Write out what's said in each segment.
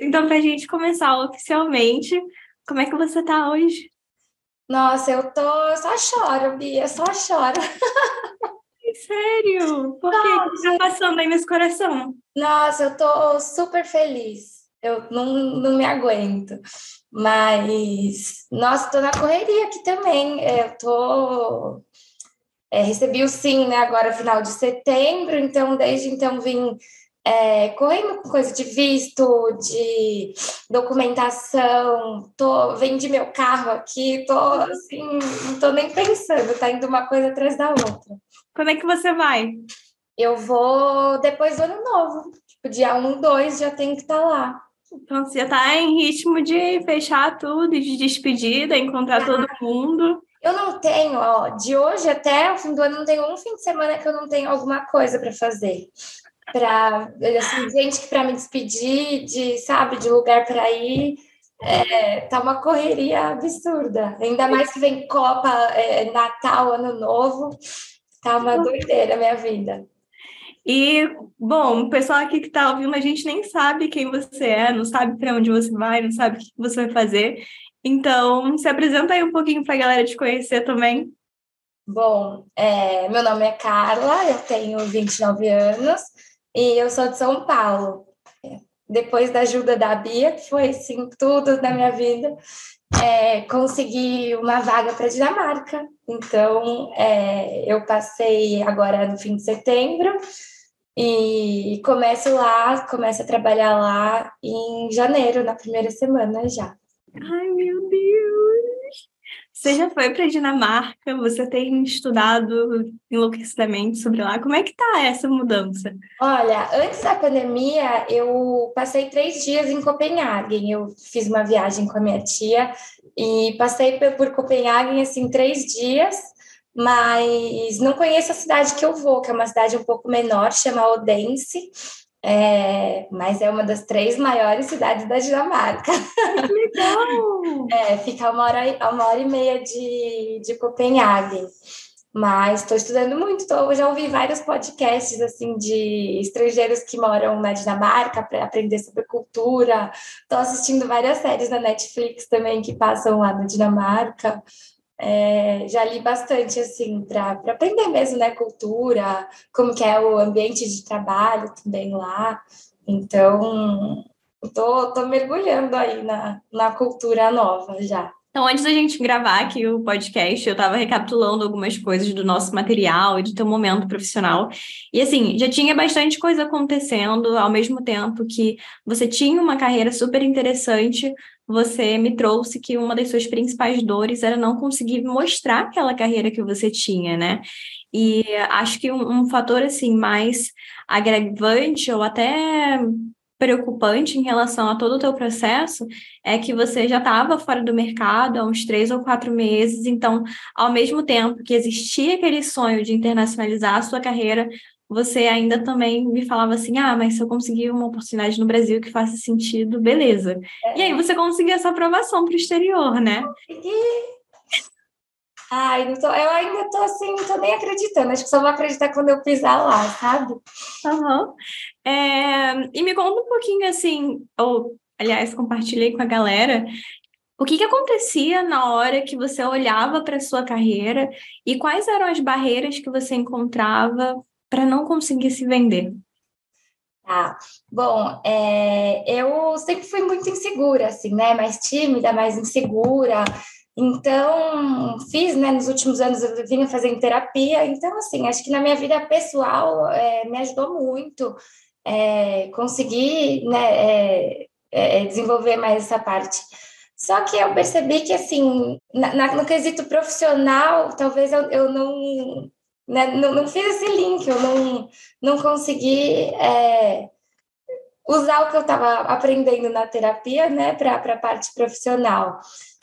Então, para a gente começar oficialmente, como é que você está hoje? Nossa, eu tô. Eu só choro, Bia, só choro. Sério? Por que? O que tá passando aí nesse coração? Nossa, eu tô super feliz. Eu não, não me aguento. Mas, nossa, tô na correria aqui também. Eu tô. É, recebi o sim, né, agora final de setembro, então desde então vim é, correndo com coisa de visto, de documentação, tô, vendi meu carro aqui, tô assim, não tô nem pensando, tá indo uma coisa atrás da outra. Quando é que você vai? Eu vou depois do ano novo, tipo, dia 1, 2 já tem que estar tá lá. Então você tá em ritmo de fechar tudo, de despedida, encontrar ah, todo mundo. Eu não tenho, ó, de hoje até o fim do ano, não tenho um fim de semana que eu não tenho alguma coisa para fazer para assim, gente para me despedir de, sabe, de lugar para ir. É, tá uma correria absurda. Ainda mais que vem Copa, é, Natal, Ano Novo. Tá uma doideira a minha vida. E, bom, o pessoal aqui que está ouvindo, a gente nem sabe quem você é, não sabe para onde você vai, não sabe o que você vai fazer. Então, se apresenta aí um pouquinho para a galera te conhecer também. Bom, é, meu nome é Carla, eu tenho 29 anos, e eu sou de São Paulo. Depois da ajuda da Bia, que foi assim, tudo na minha vida, é, consegui uma vaga para Dinamarca. Então, é, eu passei agora no fim de setembro e começo lá, começo a trabalhar lá em janeiro, na primeira semana já. Ai, meu Deus! Você já foi para a Dinamarca, você tem estudado enlouquecidamente sobre lá. Como é que tá essa mudança? Olha, antes da pandemia, eu passei três dias em Copenhague. Eu fiz uma viagem com a minha tia e passei por Copenhague, assim, três dias, mas não conheço a cidade que eu vou, que é uma cidade um pouco menor, chama Odense. É, mas é uma das três maiores cidades da Dinamarca. Que legal! é, fica uma hora, uma hora e meia de, de Copenhague. Mas estou estudando muito, tô, já ouvi vários podcasts assim de estrangeiros que moram na Dinamarca para aprender sobre cultura. Estou assistindo várias séries na Netflix também que passam lá na Dinamarca. É, já li bastante assim para aprender mesmo né cultura como que é o ambiente de trabalho também lá então tô, tô mergulhando aí na, na cultura nova já então, antes da gente gravar aqui o podcast, eu estava recapitulando algumas coisas do nosso material e do teu momento profissional. E assim, já tinha bastante coisa acontecendo, ao mesmo tempo que você tinha uma carreira super interessante, você me trouxe que uma das suas principais dores era não conseguir mostrar aquela carreira que você tinha, né? E acho que um, um fator assim mais agravante ou até preocupante em relação a todo o teu processo é que você já estava fora do mercado há uns três ou quatro meses, então, ao mesmo tempo que existia aquele sonho de internacionalizar a sua carreira, você ainda também me falava assim: ah, mas se eu conseguir uma oportunidade no Brasil que faça sentido, beleza. É. E aí você conseguiu essa aprovação para o exterior, né? Ai, não tô, eu ainda tô assim, não tô nem acreditando. Acho que só vou acreditar quando eu pisar lá, sabe? Uhum. É, e me conta um pouquinho assim, ou aliás, compartilhei com a galera. O que, que acontecia na hora que você olhava para a sua carreira e quais eram as barreiras que você encontrava para não conseguir se vender? Tá. Bom, é, eu sempre fui muito insegura, assim, né? Mais tímida, mais insegura. Então, fiz, né, nos últimos anos eu vinha fazendo terapia, então, assim, acho que na minha vida pessoal é, me ajudou muito é, conseguir, né, é, é, desenvolver mais essa parte. Só que eu percebi que, assim, na, na, no quesito profissional, talvez eu, eu não, né, não, não fiz esse link, eu não, não consegui é, usar o que eu estava aprendendo na terapia, né, para a parte profissional.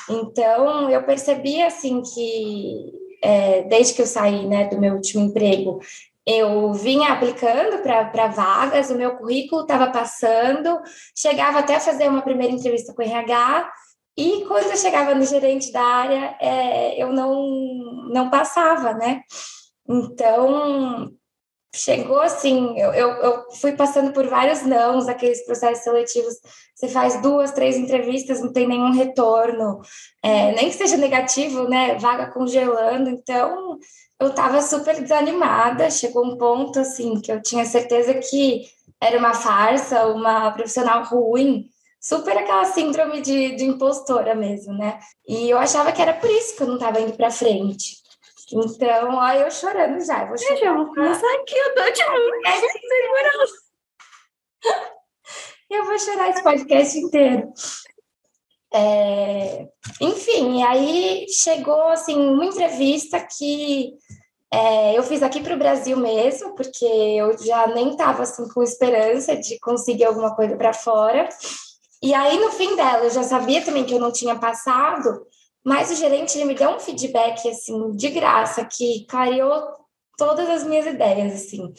Então, eu percebi, assim, que é, desde que eu saí, né, do meu último emprego, eu vinha aplicando para vagas, o meu currículo estava passando, chegava até a fazer uma primeira entrevista com o RH, e quando eu chegava no gerente da área, é, eu não, não passava, né? Então, chegou assim, eu, eu, eu, fui passando por vários nãos, aqueles processos seletivos, você faz duas, três entrevistas, não tem nenhum retorno, é, nem que seja negativo, né, vaga congelando, então eu estava super desanimada, chegou um ponto, assim, que eu tinha certeza que era uma farsa, uma profissional ruim, super aquela síndrome de, de impostora mesmo, né, e eu achava que era por isso que eu não estava indo para frente, então, olha eu chorando já. Eu vou chorar. Eu vou começar aqui, eu tô de Eu vou chorar esse podcast inteiro. É, enfim, aí chegou assim uma entrevista que é, eu fiz aqui para o Brasil mesmo, porque eu já nem estava assim com esperança de conseguir alguma coisa para fora. E aí no fim dela, eu já sabia também que eu não tinha passado, mas o gerente ele me deu um feedback assim de graça que clareou todas as minhas ideias assim.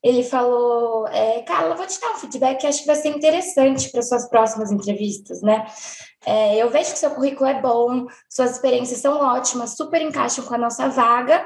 Ele falou, é, Carla, vou te dar um feedback que acho que vai ser interessante para suas próximas entrevistas, né? É, eu vejo que seu currículo é bom, suas experiências são ótimas, super encaixam com a nossa vaga,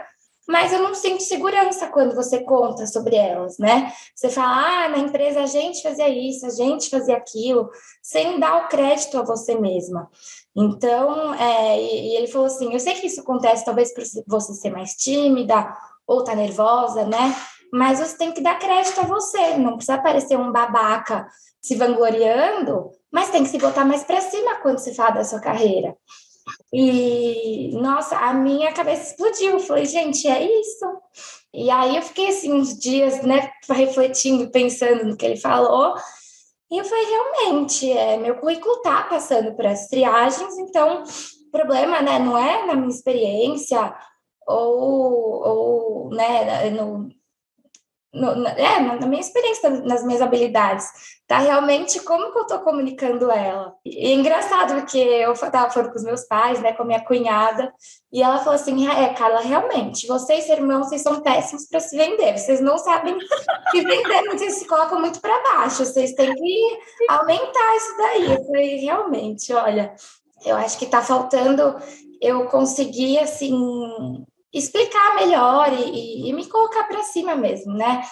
mas eu não sinto segurança quando você conta sobre elas, né? Você fala, ah, na empresa a gente fazia isso, a gente fazia aquilo, sem dar o crédito a você mesma. Então, é, e, ele falou assim: eu sei que isso acontece talvez por você ser mais tímida ou tá nervosa, né? Mas você tem que dar crédito a você, não precisa parecer um babaca se vangloriando, mas tem que se botar mais para cima quando se fala da sua carreira. E, nossa, a minha cabeça explodiu. Eu falei, gente, é isso. E aí eu fiquei assim uns dias, né, refletindo, pensando no que ele falou. E eu falei, realmente, é, meu currículo está passando por as triagens, então o problema né, não é na minha experiência ou, ou né, no, no, é, na minha experiência, nas minhas habilidades, tá realmente como que eu tô comunicando ela. E é engraçado, porque eu tava falando com os meus pais, né, com a minha cunhada, e ela falou assim: é, Carla, realmente, vocês, irmãos, vocês são péssimos para se vender, vocês não sabem se vender, vocês se colocam muito para baixo, vocês têm que aumentar isso daí. Eu falei: realmente, olha, eu acho que tá faltando eu conseguir, assim, explicar melhor e, e me colocar para cima mesmo, né?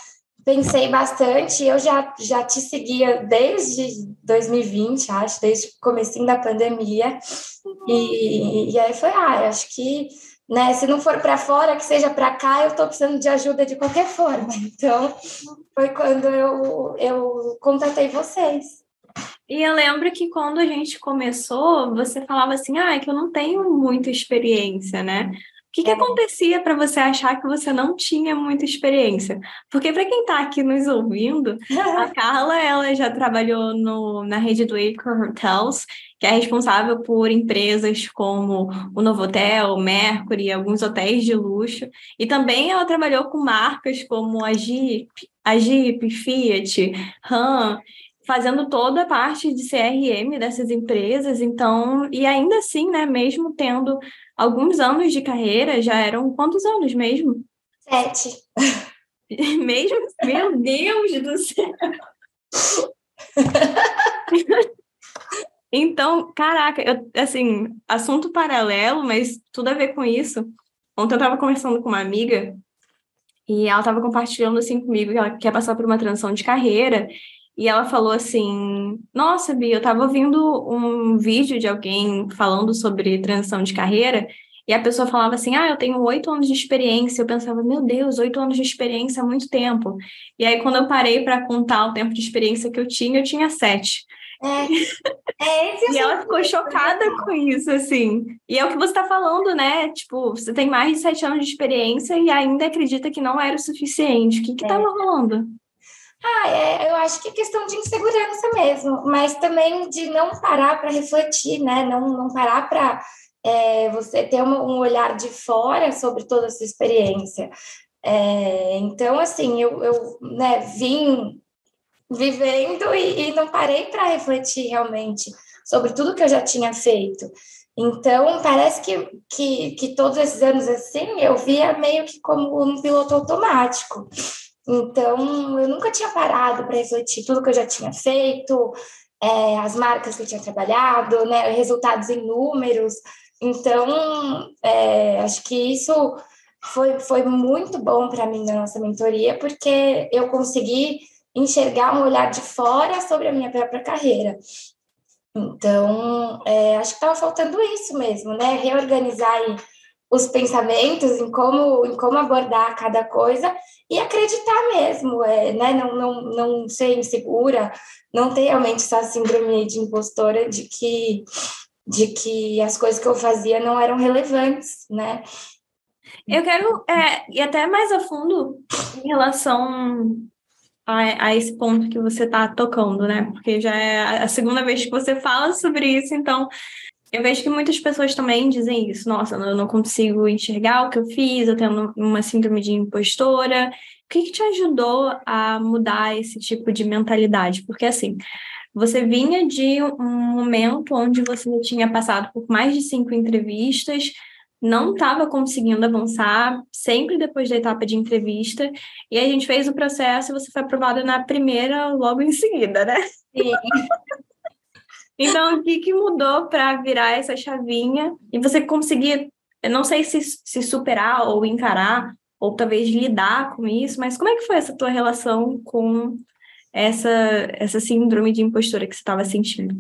Pensei bastante, eu já, já te seguia desde 2020, acho, desde o comecinho da pandemia, e, e aí foi, ah, acho que né? Se não for para fora, que seja para cá, eu estou precisando de ajuda de qualquer forma. Então, foi quando eu, eu contatei vocês. E eu lembro que quando a gente começou, você falava assim, ah, é que eu não tenho muita experiência, né? Que, que acontecia para você achar que você não tinha muita experiência? Porque para quem está aqui nos ouvindo, a Carla ela já trabalhou no, na rede do Acre Hotels, que é responsável por empresas como o Novotel, Mercury, alguns hotéis de luxo, e também ela trabalhou com marcas como a Jeep, a Jeep, Fiat, Ram, fazendo toda a parte de CRM dessas empresas, então, e ainda assim, né, mesmo tendo alguns anos de carreira, já eram quantos anos mesmo? Sete. mesmo? Meu Deus do céu! então, caraca, eu, assim, assunto paralelo, mas tudo a ver com isso. Ontem eu estava conversando com uma amiga e ela estava compartilhando assim comigo que ela quer passar por uma transição de carreira e ela falou assim: Nossa, Bia, eu estava ouvindo um vídeo de alguém falando sobre transição de carreira, e a pessoa falava assim: Ah, eu tenho oito anos de experiência. Eu pensava, meu Deus, oito anos de experiência é muito tempo. E aí, quando eu parei para contar o tempo de experiência que eu tinha, eu tinha sete. É, é esse e ela ficou chocada com isso, assim. E é o que você está falando, né? Tipo, você tem mais de sete anos de experiência e ainda acredita que não era o suficiente. O que estava é. rolando? Ah, é, eu acho que é questão de insegurança mesmo, mas também de não parar para refletir, né? Não, não parar para é, você ter um, um, olhar de fora sobre toda essa experiência. É, então, assim, eu, eu né, vim vivendo e, e não parei para refletir realmente sobre tudo que eu já tinha feito. Então, parece que, que, que todos esses anos assim, eu via meio que como um piloto automático. Então, eu nunca tinha parado para refletir tudo que eu já tinha feito, é, as marcas que eu tinha trabalhado, né, resultados em números. Então, é, acho que isso foi, foi muito bom para mim na nossa mentoria, porque eu consegui enxergar um olhar de fora sobre a minha própria carreira. Então, é, acho que estava faltando isso mesmo, né? Reorganizar os pensamentos em como, em como abordar cada coisa e acreditar mesmo, é, né? Não, não, não ser insegura, não ter realmente essa síndrome de impostora de que, de que as coisas que eu fazia não eram relevantes, né? Eu quero é, ir até mais a fundo em relação a, a esse ponto que você está tocando, né? Porque já é a segunda vez que você fala sobre isso, então eu vejo que muitas pessoas também dizem isso. Nossa, eu não consigo enxergar o que eu fiz, eu tenho uma síndrome de impostora. O que, que te ajudou a mudar esse tipo de mentalidade? Porque assim, você vinha de um momento onde você tinha passado por mais de cinco entrevistas, não estava conseguindo avançar, sempre depois da etapa de entrevista, e a gente fez o processo e você foi aprovada na primeira logo em seguida, né? Sim. Então, o que, que mudou para virar essa chavinha e você conseguir, eu não sei se, se superar ou encarar, ou talvez lidar com isso, mas como é que foi essa tua relação com essa, essa síndrome de impostura que você estava sentindo?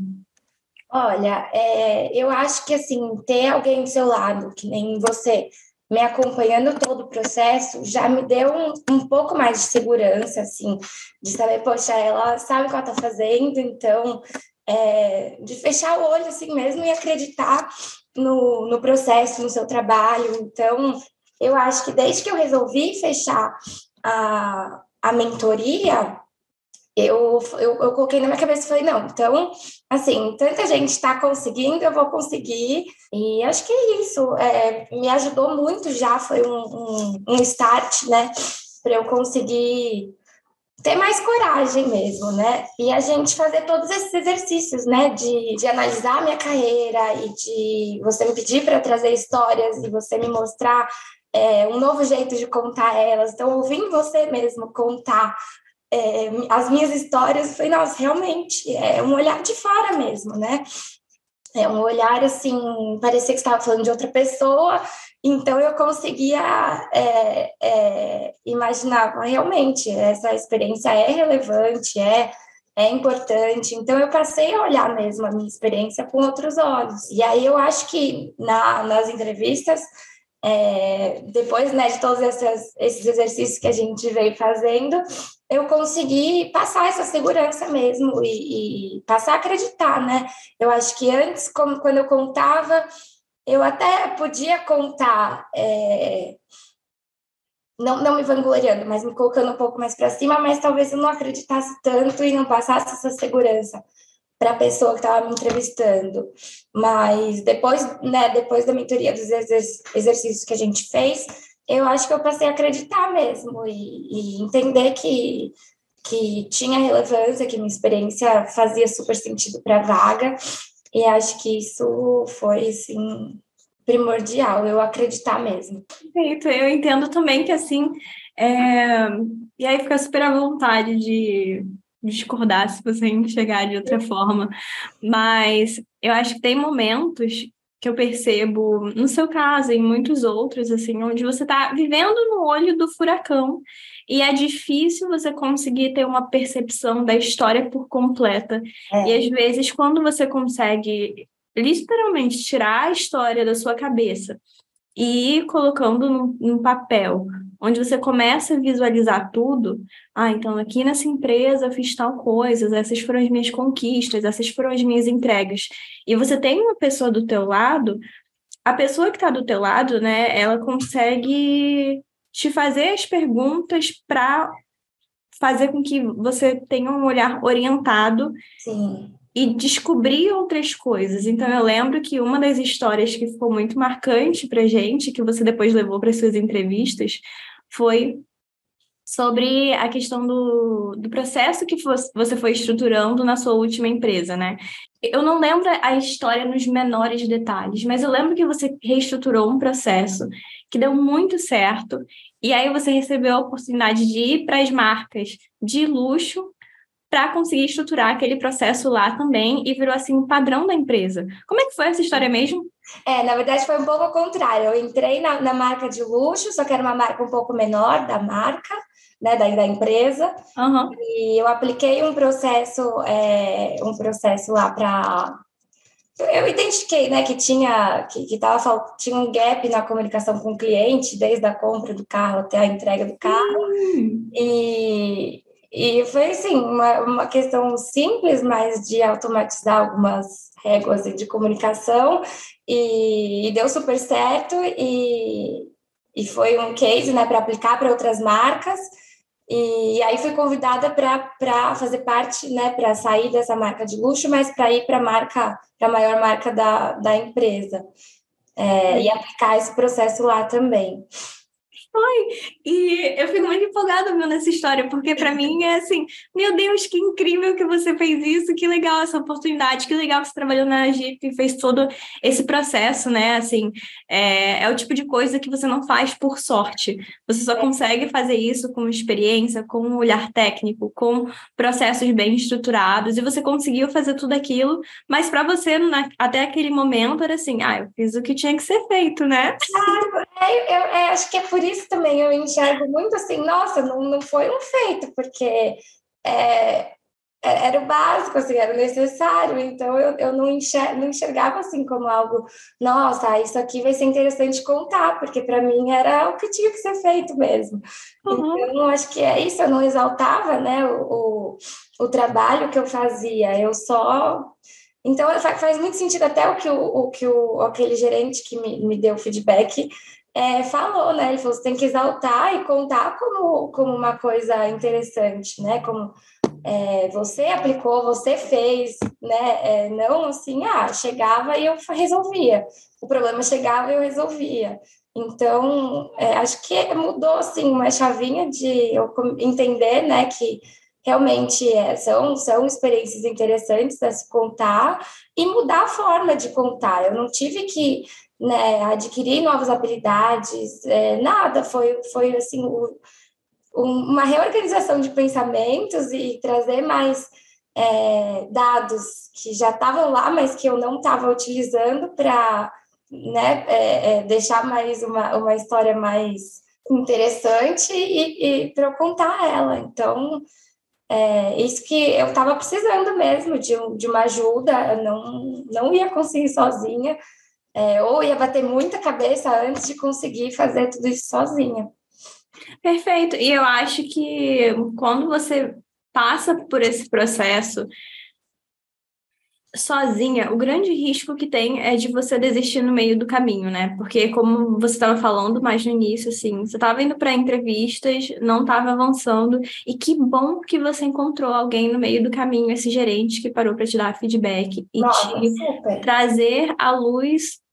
Olha, é, eu acho que assim, ter alguém do seu lado, que nem você, me acompanhando todo o processo, já me deu um, um pouco mais de segurança, assim, de saber, poxa, ela sabe o que ela está fazendo, então, é, de fechar o olho assim mesmo e acreditar no, no processo, no seu trabalho. Então, eu acho que desde que eu resolvi fechar a, a mentoria, eu, eu, eu coloquei na minha cabeça e falei, não, então, assim, tanta gente está conseguindo, eu vou conseguir. E acho que é isso. É, me ajudou muito já, foi um, um, um start, né, para eu conseguir ter mais coragem mesmo, né? E a gente fazer todos esses exercícios, né? De, de analisar a minha carreira e de você me pedir para trazer histórias e você me mostrar é, um novo jeito de contar elas. Então, ouvindo você mesmo contar é, as minhas histórias, falei, nossa, realmente, é um olhar de fora mesmo, né? É um olhar assim, parecia que estava falando de outra pessoa, então eu conseguia é, é, imaginar, realmente, essa experiência é relevante, é, é importante. Então eu passei a olhar mesmo a minha experiência com outros olhos. E aí eu acho que na, nas entrevistas é, depois né, de todos esses, exercícios que a gente veio fazendo, eu consegui passar essa segurança mesmo e, e, passar a acreditar, né? Eu acho que antes, como, quando eu contava, eu até podia contar, é, não, não me vangloriando, mas me colocando um pouco mais para cima, mas talvez eu não acreditasse tanto e não passasse essa segurança para a pessoa que estava me entrevistando. Mas depois, né, depois da mentoria dos exercícios que a gente fez, eu acho que eu passei a acreditar mesmo e, e entender que, que tinha relevância, que minha experiência fazia super sentido para a vaga. E acho que isso foi, assim, primordial, eu acreditar mesmo. Perfeito, eu entendo também que, assim, é... e aí fica super à vontade de discordar se você enxergar de outra forma, mas eu acho que tem momentos que eu percebo, no seu caso e em muitos outros, assim, onde você está vivendo no olho do furacão e é difícil você conseguir ter uma percepção da história por completa. É. E às vezes, quando você consegue literalmente tirar a história da sua cabeça e ir colocando num, num papel, onde você começa a visualizar tudo. Ah, então aqui nessa empresa eu fiz tal coisa, essas foram as minhas conquistas, essas foram as minhas entregas. E você tem uma pessoa do teu lado, a pessoa que está do teu lado, né, ela consegue te fazer as perguntas para fazer com que você tenha um olhar orientado Sim. e descobrir outras coisas. Então eu lembro que uma das histórias que ficou muito marcante para gente, que você depois levou para suas entrevistas, foi sobre a questão do, do processo que você foi estruturando na sua última empresa, né? Eu não lembro a história nos menores detalhes, mas eu lembro que você reestruturou um processo que deu muito certo, e aí você recebeu a oportunidade de ir para as marcas de luxo para conseguir estruturar aquele processo lá também e virou assim um padrão da empresa. Como é que foi essa história mesmo? É, na verdade foi um pouco ao contrário. Eu entrei na, na marca de luxo, só que era uma marca um pouco menor da marca, né, da, da empresa. Uhum. E eu apliquei um processo, é, um processo lá para eu identifiquei, né, que tinha que, que tava, tinha um gap na comunicação com o cliente, desde a compra do carro até a entrega do carro. Uhum. E, e foi assim, uma, uma questão simples, mas de automatizar algumas réguas de comunicação e, e deu super certo e, e foi um case né, para aplicar para outras marcas. E aí fui convidada para fazer parte, né, para sair dessa marca de luxo, mas para ir para a marca, para a maior marca da, da empresa. É, e aplicar esse processo lá também. Foi. E eu fico muito empolgada vendo essa história, porque para mim é assim, meu Deus, que incrível que você fez isso, que legal essa oportunidade, que legal que você trabalhou na Jeep e fez todo esse processo, né? Assim, é, é o tipo de coisa que você não faz por sorte. Você só consegue fazer isso com experiência, com um olhar técnico, com processos bem estruturados, e você conseguiu fazer tudo aquilo, mas para você, na, até aquele momento, era assim, ah, eu fiz o que tinha que ser feito, né? Claro, é, eu, eu, é, acho que é por isso isso também eu enxergo muito assim, nossa, não, não foi um feito, porque é, é era o básico, assim, era o necessário, então eu, eu não, enxer, não enxergava assim como algo, nossa, isso aqui vai ser interessante contar, porque para mim era o que tinha que ser feito mesmo. Uhum. Então, acho que é isso, eu não exaltava, né, o, o, o trabalho que eu fazia, eu só então faz muito sentido até o que o, o que o aquele gerente que me, me deu feedback é, falou, né? Ele falou: você tem que exaltar e contar como, como uma coisa interessante, né? Como é, você aplicou, você fez, né? É, não assim, ah, chegava e eu resolvia. O problema chegava e eu resolvia. Então, é, acho que mudou assim uma chavinha de eu entender, né, que realmente é, são, são experiências interessantes a se contar e mudar a forma de contar. Eu não tive que né, adquirir novas habilidades, é, nada, foi, foi assim, o, uma reorganização de pensamentos e trazer mais é, dados que já estavam lá, mas que eu não estava utilizando para né, é, é, deixar mais uma, uma história mais interessante e, e para eu contar ela. Então, é isso que eu estava precisando mesmo de, de uma ajuda, eu não, não ia conseguir sozinha é, ou ia bater muita cabeça antes de conseguir fazer tudo isso sozinha. Perfeito. E eu acho que quando você passa por esse processo sozinha, o grande risco que tem é de você desistir no meio do caminho, né? Porque como você estava falando mais no início, assim, você estava indo para entrevistas, não estava avançando, e que bom que você encontrou alguém no meio do caminho, esse gerente que parou para te dar feedback e Nossa, te super. trazer à luz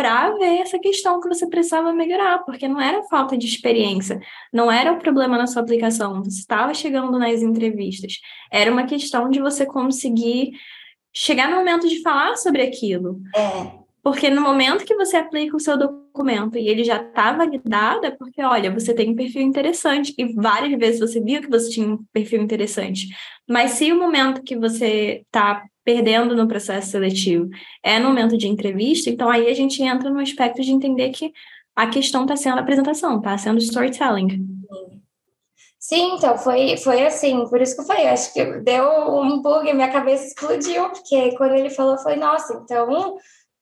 para ver essa questão que você precisava melhorar, porque não era falta de experiência, não era o problema na sua aplicação, você estava chegando nas entrevistas, era uma questão de você conseguir chegar no momento de falar sobre aquilo. É. Porque no momento que você aplica o seu documento e ele já está validado, é porque, olha, você tem um perfil interessante. E várias vezes você viu que você tinha um perfil interessante. Mas se o momento que você está perdendo no processo seletivo é no momento de entrevista, então aí a gente entra no aspecto de entender que a questão está sendo apresentação, está sendo storytelling. Sim, então foi, foi assim, por isso que falei, acho que deu um bug, minha cabeça explodiu, porque quando ele falou, foi, nossa, então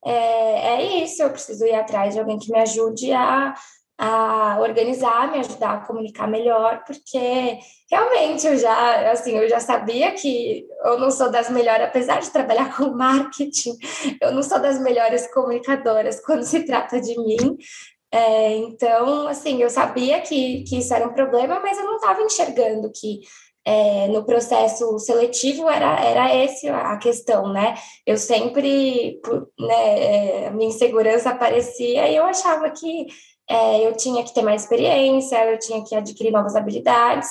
é, é isso, eu preciso ir atrás de alguém que me ajude a a organizar, me ajudar a comunicar melhor, porque realmente eu já, assim, eu já sabia que eu não sou das melhores, apesar de trabalhar com marketing, eu não sou das melhores comunicadoras quando se trata de mim. É, então, assim, eu sabia que, que isso era um problema, mas eu não estava enxergando que é, no processo seletivo era, era esse a questão, né? Eu sempre, né, é, minha insegurança aparecia e eu achava que é, eu tinha que ter mais experiência, eu tinha que adquirir novas habilidades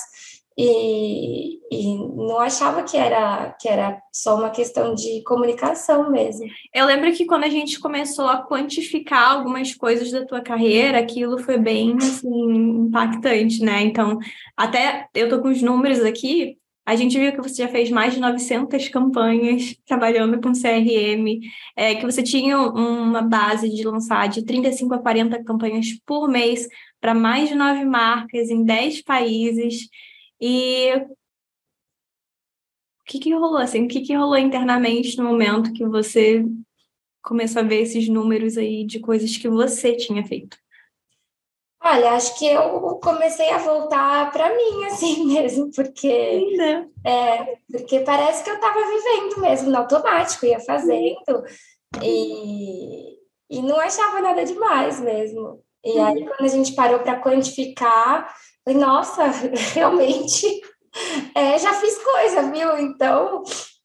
e, e, não achava que era, que era só uma questão de comunicação mesmo. Eu lembro que quando a gente começou a quantificar algumas coisas da tua carreira, aquilo foi bem assim, impactante, né? Então, até eu tô com os números aqui, A gente viu que você já fez mais de 900 campanhas trabalhando com CRM, é, que você tinha uma base de lançar de 35 a 40 campanhas por mês para mais de nove marcas em 10 países. E o que, que rolou assim? O que, que rolou internamente no momento que você começou a ver esses números aí de coisas que você tinha feito? Olha, acho que eu comecei a voltar para mim, assim mesmo, porque, é, porque parece que eu estava vivendo mesmo no automático, ia fazendo, e, e não achava nada demais mesmo. E aí, quando a gente parou para quantificar, falei, nossa, realmente é, já fiz coisa, viu? Então,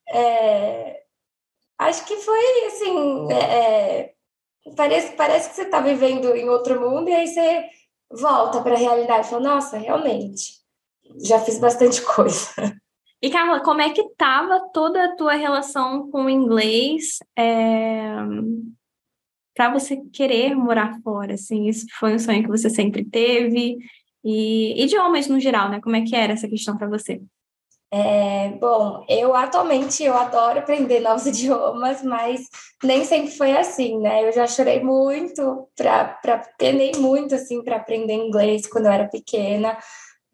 é, acho que foi assim. É, é parece, parece que você está vivendo em outro mundo, e aí você volta para a realidade e fala, nossa, realmente, já fiz bastante coisa. E Carla, como é que estava toda a tua relação com o inglês é... para você querer morar fora? Assim, isso foi um sonho que você sempre teve? E idiomas no geral, né? Como é que era essa questão para você? É, bom, eu atualmente eu adoro aprender novos idiomas, mas nem sempre foi assim, né? Eu já chorei muito para penei muito assim para aprender inglês quando eu era pequena.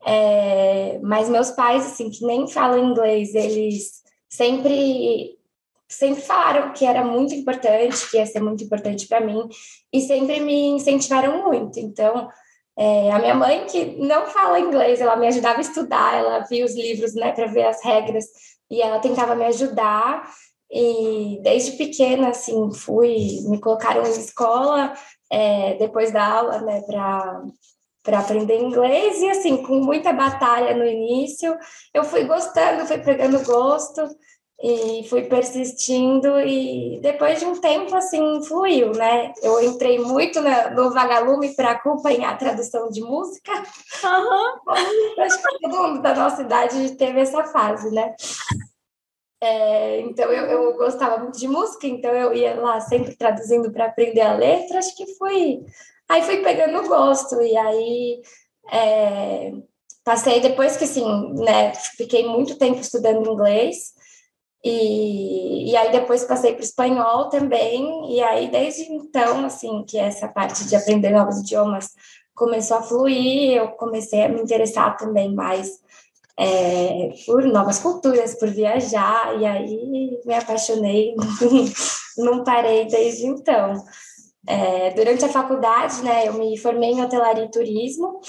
É, mas meus pais assim que nem falam inglês, eles sempre sempre falaram que era muito importante, que ia ser muito importante para mim e sempre me incentivaram muito. Então, é, a minha mãe, que não fala inglês, ela me ajudava a estudar, ela via os livros, né, para ver as regras, e ela tentava me ajudar. E desde pequena, assim, fui, me colocaram em escola é, depois da aula, né, para para aprender inglês e assim com muita batalha no início eu fui gostando fui pegando gosto e fui persistindo e depois de um tempo assim fluiu, né? Eu entrei muito na, no Vagalume para acompanhar a tradução de música. Uhum. Acho que todo mundo da nossa idade teve essa fase, né? É, então eu, eu, gostava muito de música, então eu ia lá sempre traduzindo para aprender a letra. Acho que foi aí fui pegando gosto e aí é, passei depois que assim, né? Fiquei muito tempo estudando inglês. E, e aí depois passei para o espanhol também, e aí desde então, assim, que essa parte de aprender novos idiomas começou a fluir, eu comecei a me interessar também mais é, por novas culturas, por viajar, e aí me apaixonei, não parei desde então. É, durante a faculdade, né, eu me formei em hotelaria e turismo.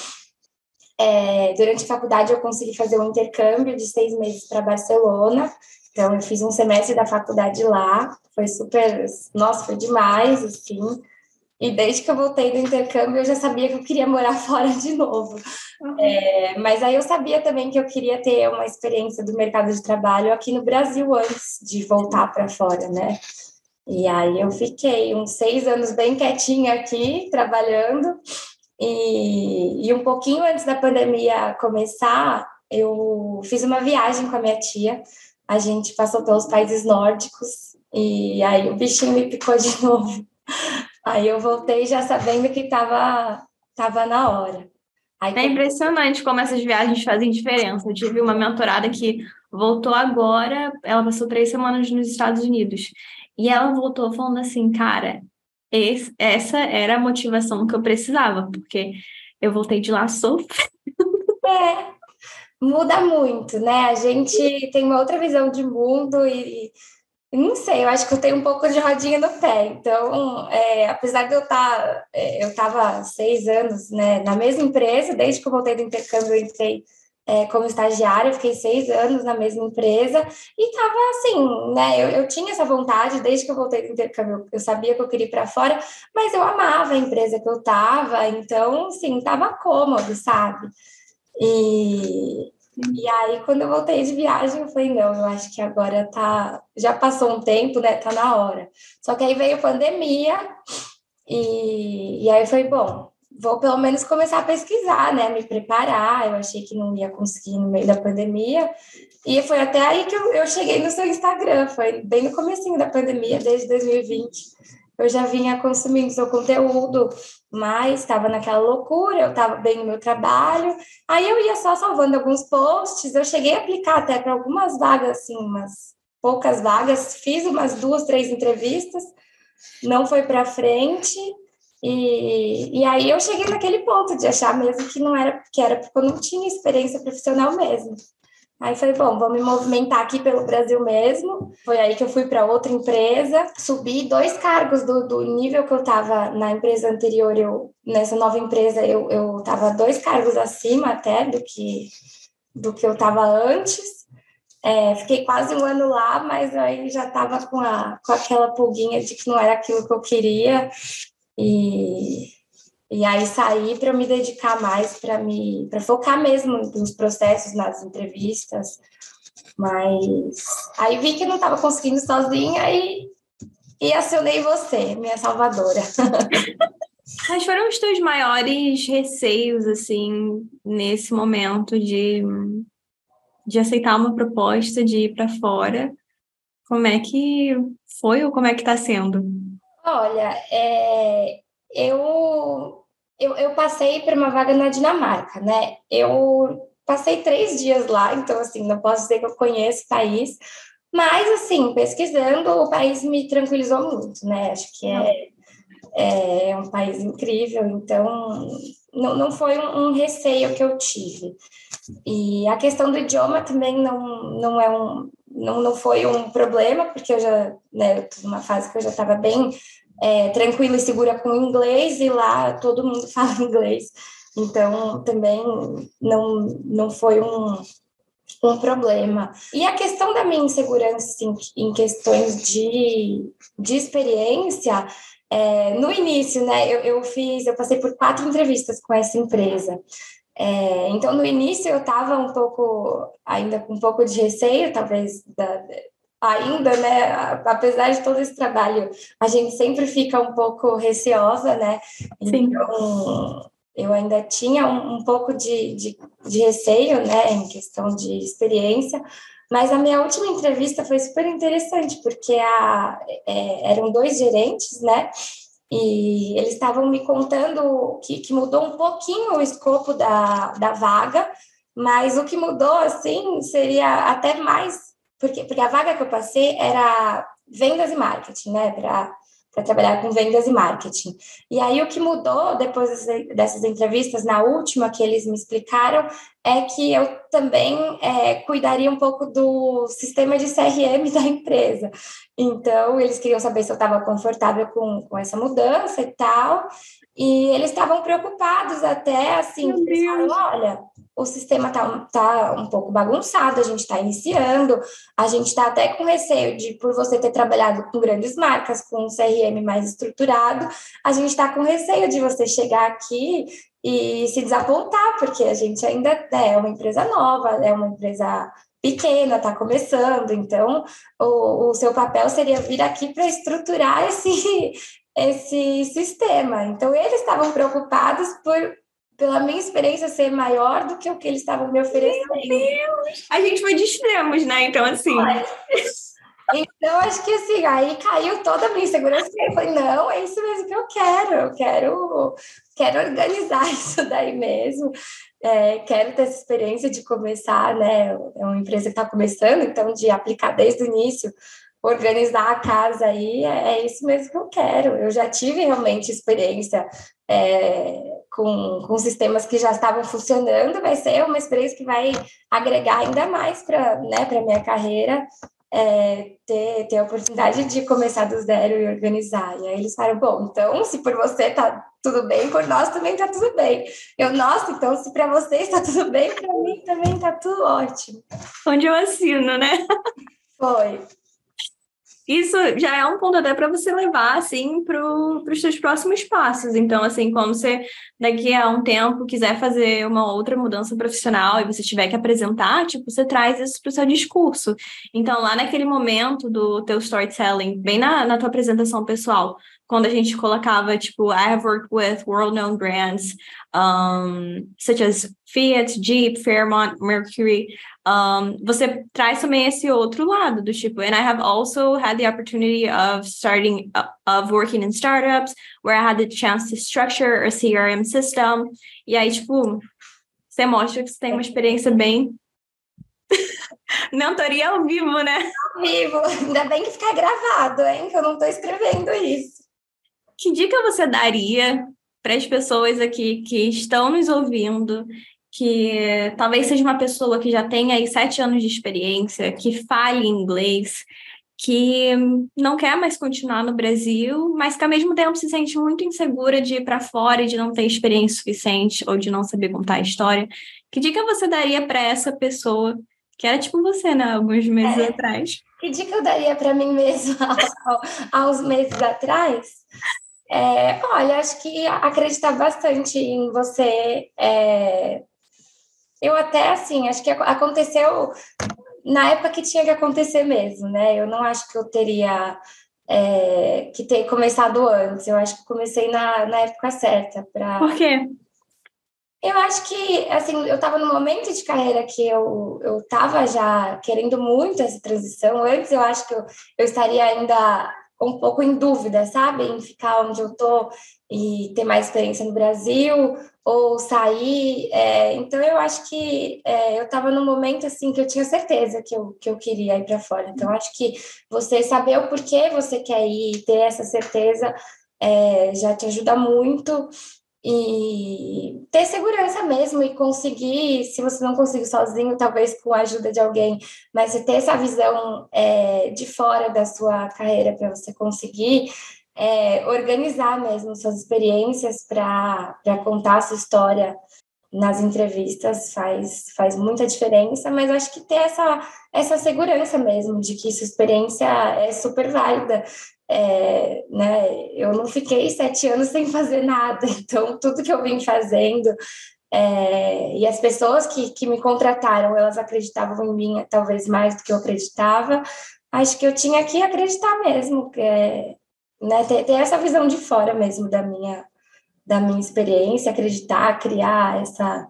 É, durante a faculdade, eu consegui fazer um intercâmbio de seis meses para Barcelona, então, eu fiz um semestre da faculdade lá, foi super, nossa, foi demais, assim. E desde que eu voltei do intercâmbio, eu já sabia que eu queria morar fora de novo. Uhum. É, mas aí eu sabia também que eu queria ter uma experiência do mercado de trabalho aqui no Brasil antes de voltar para fora, né? E aí eu fiquei uns seis anos bem quietinha aqui, trabalhando. E, e um pouquinho antes da pandemia começar, eu fiz uma viagem com a minha tia a gente passou pelos países nórdicos e aí o bichinho me picou de novo. Aí eu voltei já sabendo que estava tava na hora. Aí, é impressionante como essas viagens fazem diferença. Eu tive uma mentorada que voltou agora, ela passou três semanas nos Estados Unidos. E ela voltou falando assim, cara, esse, essa era a motivação que eu precisava, porque eu voltei de lá sofrendo. É, muda muito, né? A gente tem uma outra visão de mundo e, e não sei, eu acho que eu tenho um pouco de rodinha no pé. Então, é, apesar de eu estar, tá, é, eu estava seis anos né, na mesma empresa, desde que eu voltei do intercâmbio, eu entrei é, como estagiária, fiquei seis anos na mesma empresa e estava assim, né? Eu, eu tinha essa vontade desde que eu voltei do intercâmbio, eu sabia que eu queria ir para fora, mas eu amava a empresa que eu estava, então, assim, estava cômodo, sabe? E, e aí, quando eu voltei de viagem, eu falei, não, eu acho que agora tá. Já passou um tempo, né? Tá na hora. Só que aí veio a pandemia, e, e aí foi bom. Vou pelo menos começar a pesquisar, né? Me preparar. Eu achei que não ia conseguir no meio da pandemia. E foi até aí que eu, eu cheguei no seu Instagram, foi bem no comecinho da pandemia, desde 2020. Eu já vinha consumindo seu conteúdo, mas estava naquela loucura, eu estava bem no meu trabalho, aí eu ia só salvando alguns posts, eu cheguei a aplicar até para algumas vagas, assim, umas poucas vagas, fiz umas duas, três entrevistas, não foi para frente, e, e aí eu cheguei naquele ponto de achar mesmo que não era, que era porque eu não tinha experiência profissional mesmo. Aí falei, bom, vou me movimentar aqui pelo Brasil mesmo. Foi aí que eu fui para outra empresa, subi dois cargos do, do nível que eu estava na empresa anterior. Eu nessa nova empresa eu eu estava dois cargos acima até do que do que eu estava antes. É, fiquei quase um ano lá, mas aí já estava com, a, com aquela pulguinha de que não era aquilo que eu queria. E, e aí saí para me dedicar mais, para me para focar mesmo nos processos, nas entrevistas. Mas aí vi que não estava conseguindo sozinha e, e acionei você, minha salvadora. Quais foram os teus maiores receios, assim, nesse momento de, de aceitar uma proposta, de ir para fora? Como é que foi ou como é que está sendo? Olha, é, eu, eu, eu passei por uma vaga na Dinamarca, né? Eu passei três dias lá, então, assim, não posso dizer que eu conheço o país, mas, assim, pesquisando, o país me tranquilizou muito, né? Acho que é, é um país incrível, então, não, não foi um, um receio que eu tive. E a questão do idioma também não, não é um, não, não foi um problema, porque eu já, né, numa fase que eu já estava bem é, tranquila e segura com inglês, e lá todo mundo fala inglês. Então, também não, não foi um, um problema. E a questão da minha insegurança assim, em questões de, de experiência, é, no início, né, eu, eu fiz, eu passei por quatro entrevistas com essa empresa. É, então, no início, eu estava um pouco, ainda com um pouco de receio, talvez, da, ainda, né? Apesar de todo esse trabalho, a gente sempre fica um pouco receosa, né? Sim. Então, eu ainda tinha um, um pouco de, de, de, receio, né, em questão de experiência, mas a minha última entrevista foi super interessante, porque a, é, eram dois gerentes, né? E eles estavam me contando que, que mudou um pouquinho o escopo da, da vaga, mas o que mudou, assim, seria até mais, porque, porque a vaga que eu passei era vendas e marketing, né, para para trabalhar com vendas e marketing. E aí o que mudou depois dessas entrevistas, na última que eles me explicaram, é que eu também é, cuidaria um pouco do sistema de CRM da empresa. Então, eles queriam saber se eu estava confortável com, com essa mudança e tal. E eles estavam preocupados até, assim, pensaram, olha, o sistema está tá um pouco bagunçado, a gente está iniciando, a gente está até com receio de, por você ter trabalhado com grandes marcas, com um CRM mais estruturado, a gente está com receio de você chegar aqui e se desapontar, porque a gente ainda é uma empresa nova, é uma empresa pequena, está começando, então o, o seu papel seria vir aqui para estruturar esse, esse sistema. Então, eles estavam preocupados por pela minha experiência ser maior do que o que eles estavam me oferecendo. Meu Deus! A gente foi de extremos, né? Então, assim. Então, acho que assim, aí caiu toda a minha insegurança. Eu falei, não, é isso mesmo que eu quero. Eu quero, quero organizar isso daí mesmo. É, quero ter essa experiência de começar, né? É uma empresa que está começando, então de aplicar desde o início organizar a casa aí, é, é, isso mesmo que eu quero. Eu já tive realmente experiência é, com, com sistemas que já estavam funcionando, vai ser uma experiência que vai agregar ainda mais para né, a minha carreira, é, ter, ter a oportunidade de começar do zero e organizar. E aí eles falaram, bom, então se por você tá tudo bem, por nós também tá tudo bem. Eu, nossa, então se para vocês tá tudo bem, para mim também tá tudo ótimo. Onde eu assino, né? Foi isso já é um ponto até para você levar assim para os seus próximos passos. Então, assim, quando você daqui a um tempo quiser fazer uma outra mudança profissional e você tiver que apresentar, tipo, você traz isso para o seu discurso. Então, lá naquele momento do teu storytelling, bem na, na tua apresentação pessoal, quando a gente colocava, tipo, I have worked with world-known brands, um, such as Fiat, Jeep, Fairmont, Mercury, um, você traz também esse outro lado do tipo, and I have also had the opportunity of starting, uh, of working in startups, where I had the chance to structure a CRM system, e aí, tipo, você mostra que você tem uma experiência bem Mentoria ao vivo, né? Ao vivo. Ainda bem que fica gravado, hein? Que eu não estou escrevendo isso. Que dica você daria para as pessoas aqui que estão nos ouvindo, que talvez seja uma pessoa que já tenha aí sete anos de experiência, que fale inglês, que não quer mais continuar no Brasil, mas que ao mesmo tempo se sente muito insegura de ir para fora e de não ter experiência suficiente ou de não saber contar a história. Que dica você daria para essa pessoa que era tipo você, né? Alguns meses é. atrás. Que dica eu daria para mim mesma uns meses atrás? É, olha, acho que acreditar bastante em você. É... Eu até, assim, acho que aconteceu na época que tinha que acontecer mesmo, né? Eu não acho que eu teria é, que ter começado antes. Eu acho que comecei na, na época certa. Pra... Por quê? Eu acho que, assim, eu estava no momento de carreira que eu eu estava já querendo muito essa transição. Antes eu acho que eu, eu estaria ainda um pouco em dúvida, sabe? Em ficar onde eu estou e ter mais experiência no Brasil ou sair. É, então eu acho que é, eu estava num momento assim que eu tinha certeza que eu, que eu queria ir para fora. Então acho que você saber o porquê você quer ir, ter essa certeza é, já te ajuda muito e ter segurança mesmo e conseguir, se você não conseguir sozinho, talvez com a ajuda de alguém, mas você ter essa visão é, de fora da sua carreira para você conseguir é, organizar mesmo suas experiências para contar a sua história nas entrevistas faz, faz muita diferença, mas acho que ter essa, essa segurança mesmo de que sua experiência é super válida é, né, eu não fiquei sete anos sem fazer nada, então tudo que eu vim fazendo é, e as pessoas que, que me contrataram, elas acreditavam em mim talvez mais do que eu acreditava, acho que eu tinha que acreditar mesmo, que né, ter, ter essa visão de fora mesmo da minha, da minha experiência, acreditar, criar essa,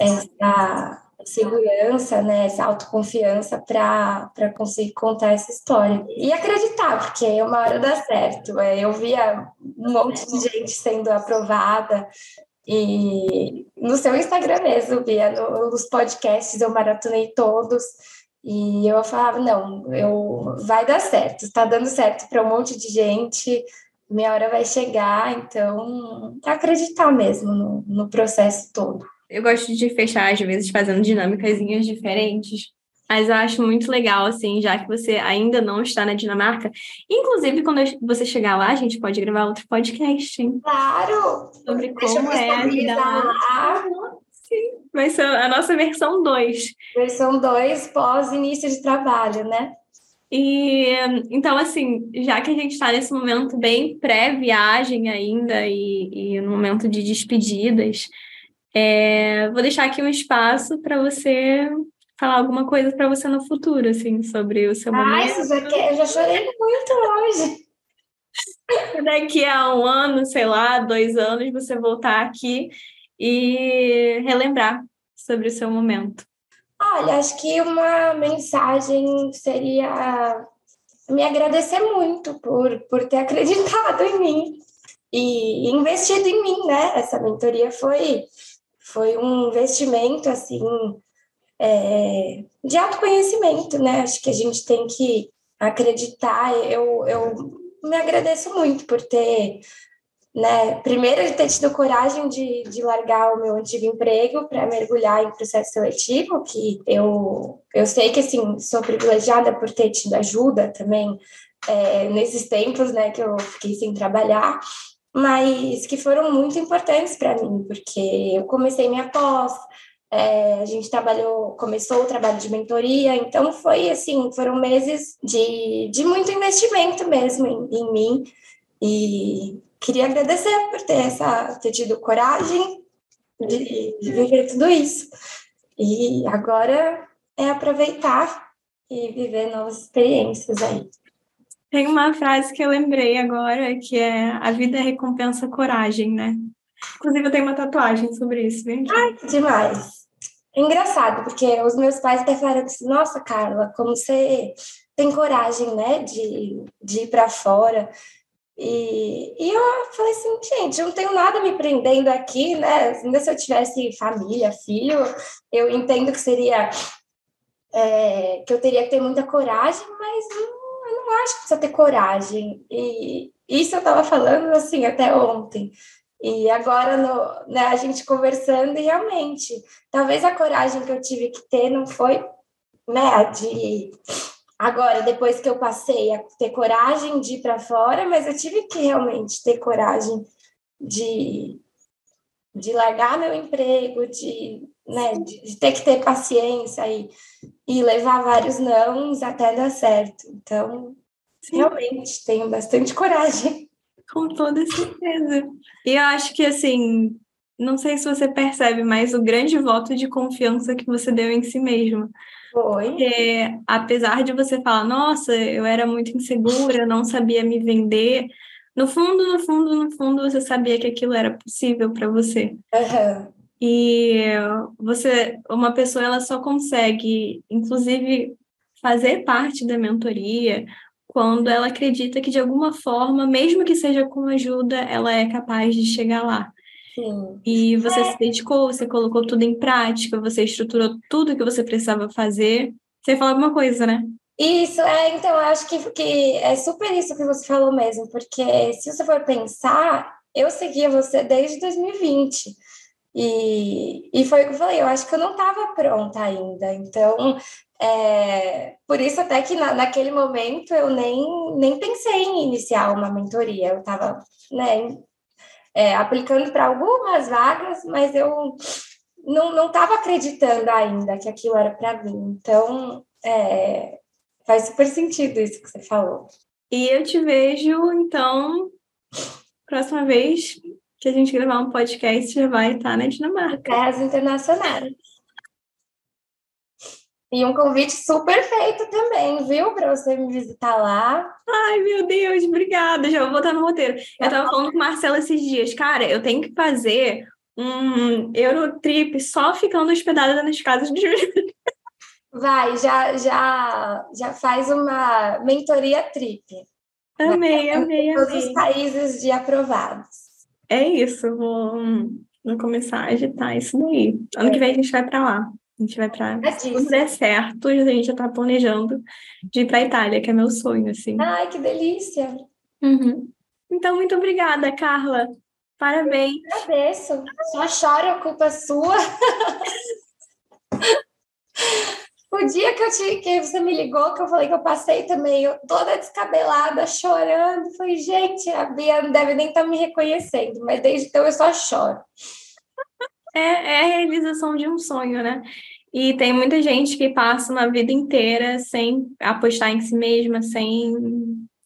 essa segurança, né, essa autoconfiança para conseguir contar essa história. E acreditar, porque uma hora dá certo. É, eu via um monte de gente sendo aprovada, e no seu Instagram mesmo, Bia, nos podcasts eu maratonei todos. E eu falava, não, eu vai dar certo, está dando certo para um monte de gente, minha hora vai chegar, então acreditar mesmo no, no processo todo. Eu gosto de fechar, às vezes, fazendo dinâmicas diferentes. Mas eu acho muito legal, assim, já que você ainda não está na Dinamarca. Inclusive, quando você chegar lá, a gente pode gravar outro podcast, hein? Claro! Sobre como é a vida lá. Sim, vai ser a nossa versão 2. Versão 2, pós-início de trabalho, né? E então, assim, já que a gente está nesse momento bem pré-viagem ainda e, e no momento de despedidas, é, vou deixar aqui um espaço para você falar alguma coisa para você no futuro, assim, sobre o seu Ai, momento. Já quer, eu já chorei muito hoje. Daqui a um ano, sei lá, dois anos, você voltar aqui e relembrar sobre o seu momento. Olha, acho que uma mensagem seria me agradecer muito por, por ter acreditado em mim e investido em mim, né? Essa mentoria foi foi um investimento assim é, de autoconhecimento, né? Acho que a gente tem que acreditar. Eu, eu me agradeço muito por ter, né? Primeiro, de ter tido coragem de, de largar o meu antigo emprego para mergulhar em processo seletivo, que eu, eu sei que assim sou privilegiada por ter tido ajuda também é, nesses tempos, né? Que eu fiquei sem trabalhar mas que foram muito importantes para mim, porque eu comecei minha pós, é, a gente trabalhou, começou o trabalho de mentoria, então foi assim, foram meses de, de muito investimento mesmo em, em mim, e queria agradecer por ter, essa, ter tido coragem de, de viver tudo isso. E agora é aproveitar e viver novas experiências aí. Tem uma frase que eu lembrei agora, que é a vida recompensa coragem, né? Inclusive, eu tenho uma tatuagem sobre isso, vem aqui. Ai, que demais. É engraçado, porque os meus pais até falaram assim, nossa, Carla, como você tem coragem, né, de, de ir para fora. E, e eu falei assim, gente, eu não tenho nada me prendendo aqui, né? Ainda se eu tivesse família, filho, eu entendo que seria é, que eu teria que ter muita coragem, mas não, eu não acho que precisa ter coragem. E isso eu estava falando assim até ontem. E agora no, né, a gente conversando, e realmente, talvez a coragem que eu tive que ter não foi né, de agora, depois que eu passei a ter coragem de ir para fora, mas eu tive que realmente ter coragem de, de largar meu emprego, de, né, de, de ter que ter paciência e, e levar vários nãos até dar certo. Então, Sim. realmente tenho bastante coragem. Com toda certeza. E eu acho que, assim, não sei se você percebe, mas o grande voto de confiança que você deu em si mesma. Foi. Porque, apesar de você falar, nossa, eu era muito insegura, não sabia me vender, no fundo, no fundo, no fundo, você sabia que aquilo era possível para você. Uhum. E você, uma pessoa, ela só consegue, inclusive, fazer parte da mentoria quando ela acredita que de alguma forma, mesmo que seja com ajuda, ela é capaz de chegar lá. Sim. E você se dedicou, você colocou tudo em prática, você estruturou tudo que você precisava fazer. Você falar alguma coisa, né? Isso, é, então, eu acho que, que é super isso que você falou mesmo, porque se você for pensar, eu seguia você desde 2020. E, e foi o que eu falei, eu acho que eu não estava pronta ainda. Então, é, por isso até que na, naquele momento eu nem, nem pensei em iniciar uma mentoria. Eu estava né, é, aplicando para algumas vagas, mas eu não estava acreditando ainda que aquilo era para mim. Então, é, faz super sentido isso que você falou. E eu te vejo, então, próxima vez que a gente gravar um podcast, já vai estar na Dinamarca. Terras internacionais. E um convite super feito também, viu? Para você me visitar lá. Ai, meu Deus, obrigada. Já vou botar no roteiro. Eu tava falando com o Marcelo esses dias, cara, eu tenho que fazer um Eurotrip só ficando hospedada nas casas meus Vai, já, já, já faz uma mentoria trip. Amei, amei, amei. Todos os países de aprovados. É isso, vou, vou começar a agitar isso daí. Ano é. que vem a gente vai para lá. A gente vai para. É se tudo der certo, a gente já está planejando de ir para a Itália, que é meu sonho, assim. Ai, que delícia! Uhum. Então, muito obrigada, Carla. Parabéns. Eu agradeço. Só choro, a culpa é sua. o dia que, eu te, que você me ligou, que eu falei que eu passei também, eu toda descabelada, chorando. Falei, gente, a Bia não deve nem estar tá me reconhecendo, mas desde então eu só choro é, é a realização de um sonho, né? E tem muita gente que passa uma vida inteira sem apostar em si mesma, sem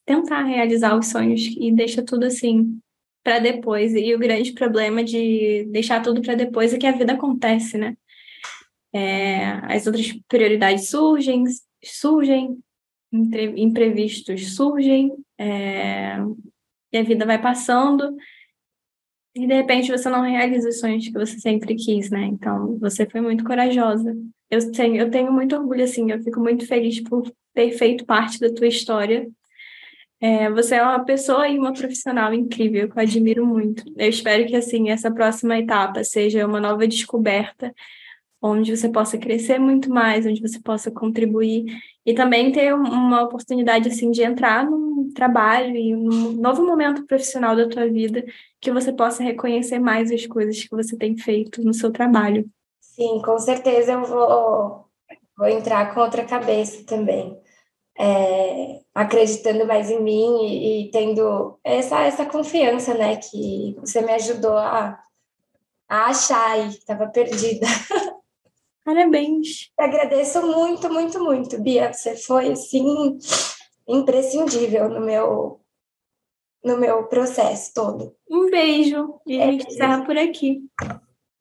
tentar realizar os sonhos e deixa tudo assim para depois. E o grande problema de deixar tudo para depois é que a vida acontece, né? É, as outras prioridades surgem, surgem, imprevistos surgem, é, e a vida vai passando e de repente você não realiza os sonhos que você sempre quis, né? Então você foi muito corajosa. Eu tenho, eu tenho muito orgulho, assim, eu fico muito feliz por ter feito parte da tua história. É, você é uma pessoa e uma profissional incrível, que eu admiro muito. Eu espero que, assim, essa próxima etapa seja uma nova descoberta onde você possa crescer muito mais, onde você possa contribuir e também ter uma oportunidade assim de entrar num trabalho e um novo momento profissional da tua vida que você possa reconhecer mais as coisas que você tem feito no seu trabalho. Sim, com certeza eu vou, vou entrar com outra cabeça também. É, acreditando mais em mim e, e, tendo essa, essa confiança, né, que você me ajudou a, a achar e estava perdida. Parabéns. agradeço muito, muito, muito, Bia. Você foi, assim, imprescindível no meu, no meu processo todo. Um beijo. E a gente é, encerra por aqui.